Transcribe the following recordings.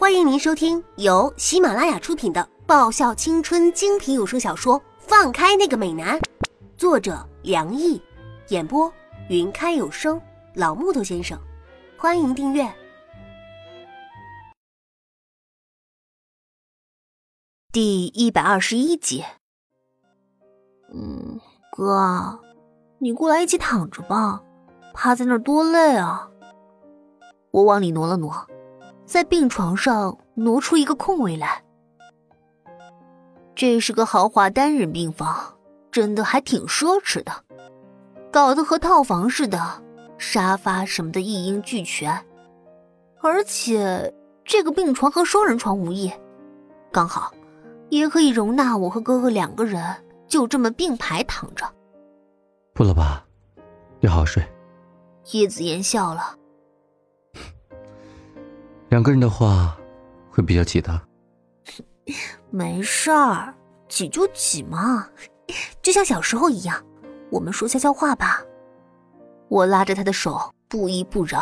欢迎您收听由喜马拉雅出品的爆笑青春精品有声小说《放开那个美男》，作者梁毅，演播云开有声老木头先生。欢迎订阅第一百二十一集。嗯，哥，你过来一起躺着吧，趴在那儿多累啊。我往里挪了挪。在病床上挪出一个空位来。这是个豪华单人病房，真的还挺奢侈的，搞得和套房似的，沙发什么的一应俱全。而且这个病床和双人床无异，刚好也可以容纳我和哥哥两个人就这么并排躺着。不了吧，你好好睡。叶子言笑了。两个人的话，会比较挤的。没事儿，挤就挤嘛，就像小时候一样，我们说悄悄话吧。我拉着他的手，不依不饶。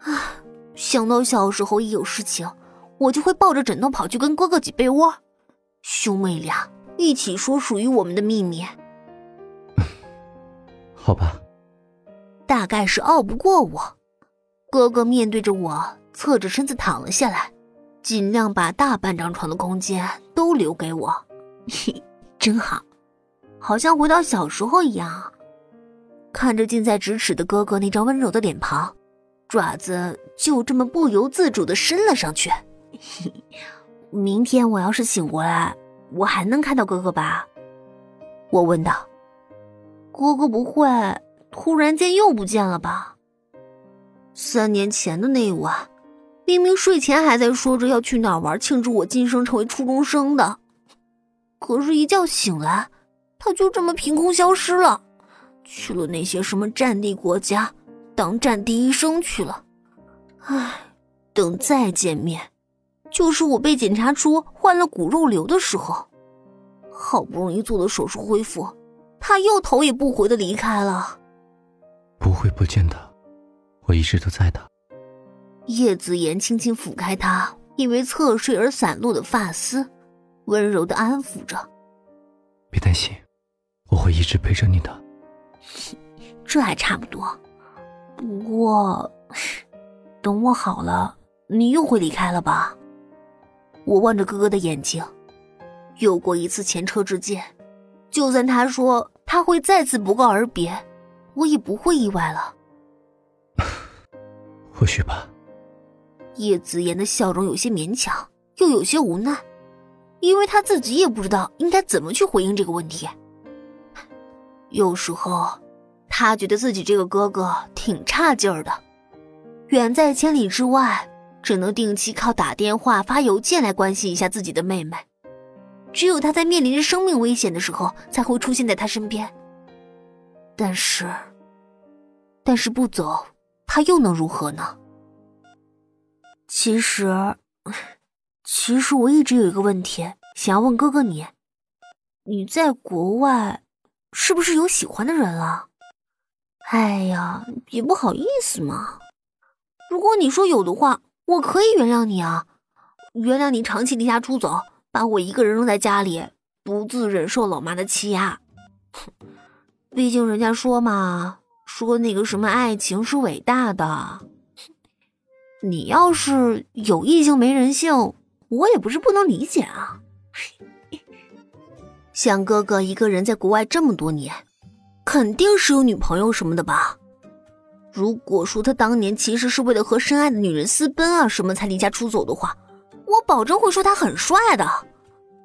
啊，想到小时候一有事情，我就会抱着枕头跑去跟哥哥挤被窝，兄妹俩一起说属于我们的秘密。好吧，大概是拗不过我，哥哥面对着我。侧着身子躺了下来，尽量把大半张床的空间都留给我，真好，好像回到小时候一样。看着近在咫尺的哥哥那张温柔的脸庞，爪子就这么不由自主的伸了上去。明天我要是醒过来，我还能看到哥哥吧？我问道。哥哥不会突然间又不见了吧？三年前的那一晚。明明睡前还在说着要去哪玩庆祝我晋升成为初中生的，可是，一觉醒来，他就这么凭空消失了，去了那些什么战地国家当战地医生去了。唉，等再见面，就是我被检查出患了骨肉瘤的时候。好不容易做了手术恢复，他又头也不回的离开了。不会不见的，我一直都在的。叶子言轻轻抚开他因为侧睡而散落的发丝，温柔的安抚着：“别担心，我会一直陪着你的。”这还差不多。不过，等我好了，你又会离开了吧？我望着哥哥的眼睛，有过一次前车之鉴，就算他说他会再次不告而别，我也不会意外了。或许吧。叶子言的笑容有些勉强，又有些无奈，因为他自己也不知道应该怎么去回应这个问题。有时候，他觉得自己这个哥哥挺差劲儿的，远在千里之外，只能定期靠打电话、发邮件来关心一下自己的妹妹。只有他在面临着生命危险的时候，才会出现在他身边。但是，但是不走，他又能如何呢？其实，其实我一直有一个问题想要问哥哥你：你在国外是不是有喜欢的人了？哎呀，也不好意思嘛。如果你说有的话，我可以原谅你啊，原谅你长期离家出走，把我一个人扔在家里，独自忍受老妈的欺压。毕竟人家说嘛，说那个什么爱情是伟大的。你要是有异性没人性，我也不是不能理解啊。像哥哥一个人在国外这么多年，肯定是有女朋友什么的吧？如果说他当年其实是为了和深爱的女人私奔啊什么才离家出走的话，我保证会说他很帅的，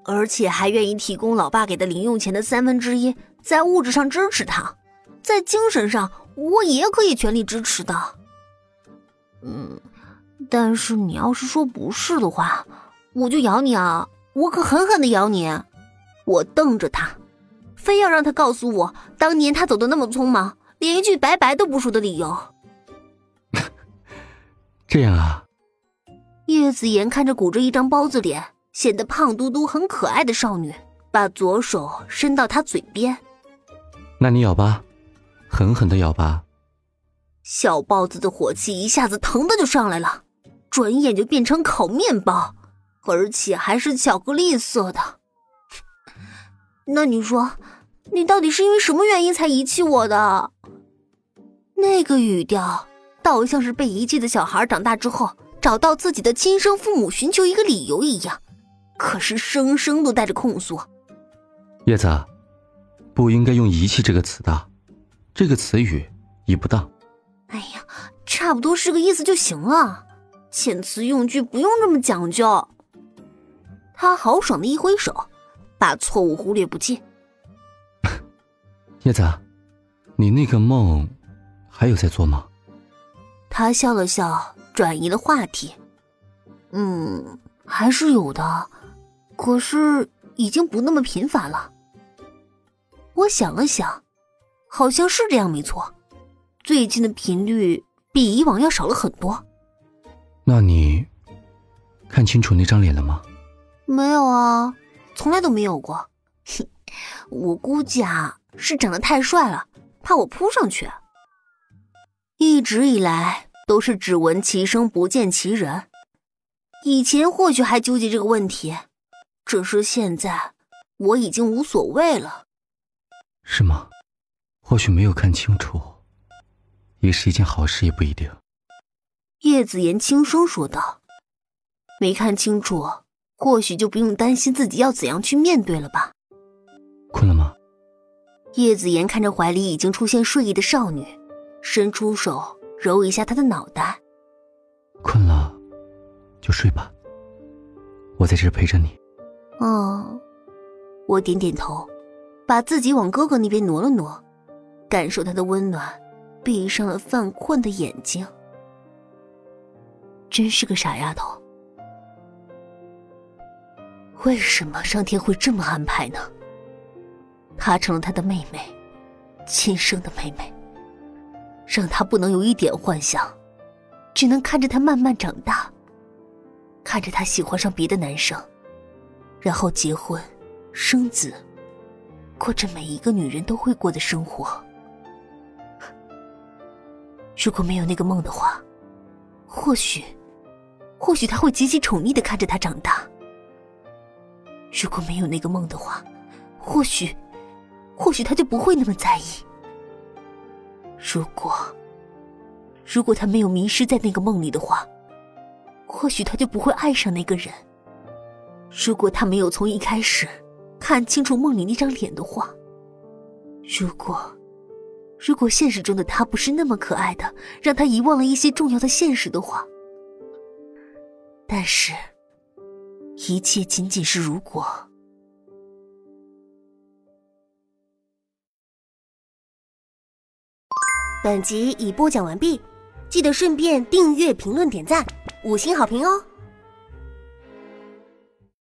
而且还愿意提供老爸给的零用钱的三分之一，在物质上支持他，在精神上我也可以全力支持的。嗯。但是你要是说不是的话，我就咬你啊！我可狠狠的咬你！我瞪着他，非要让他告诉我当年他走的那么匆忙，连一句拜拜都不说的理由。这样啊？叶子言看着鼓着一张包子脸、显得胖嘟嘟、很可爱的少女，把左手伸到她嘴边。那你咬吧，狠狠的咬吧。小豹子的火气一下子腾的就上来了。转眼就变成烤面包，而且还是巧克力色的。那你说，你到底是因为什么原因才遗弃我的？那个语调，倒像是被遗弃的小孩长大之后找到自己的亲生父母寻求一个理由一样，可是声声都带着控诉。叶子，不应该用“遗弃”这个词的，这个词语已不当。哎呀，差不多是个意思就行了，遣词用句不用这么讲究。他豪爽的一挥手，把错误忽略不计。叶子，你那个梦。还有在做吗？他笑了笑，转移了话题。嗯，还是有的，可是已经不那么频繁了。我想了想，好像是这样，没错。最近的频率比以往要少了很多。那你看清楚那张脸了吗？没有啊，从来都没有过。我估计啊，是长得太帅了，怕我扑上去。一直以来都是只闻其声不见其人，以前或许还纠结这个问题，只是现在我已经无所谓了。是吗？或许没有看清楚，也是一件好事，也不一定。叶子言轻声说道：“没看清楚，或许就不用担心自己要怎样去面对了吧。”困了吗？叶子言看着怀里已经出现睡意的少女。伸出手揉一下她的脑袋。困了，就睡吧。我在这陪着你。哦，我点点头，把自己往哥哥那边挪了挪，感受他的温暖，闭上了犯困的眼睛。真是个傻丫头。为什么上天会这么安排呢？她成了他的妹妹，亲生的妹妹。让他不能有一点幻想，只能看着他慢慢长大，看着他喜欢上别的男生，然后结婚、生子，过着每一个女人都会过的生活。如果没有那个梦的话，或许，或许他会极其宠溺的看着他长大。如果没有那个梦的话，或许，或许他就不会那么在意。如果，如果他没有迷失在那个梦里的话，或许他就不会爱上那个人。如果他没有从一开始看清楚梦里那张脸的话，如果，如果现实中的他不是那么可爱的，让他遗忘了一些重要的现实的话，但是，一切仅仅是如果。本集已播讲完毕，记得顺便订阅、评论、点赞、五星好评哦！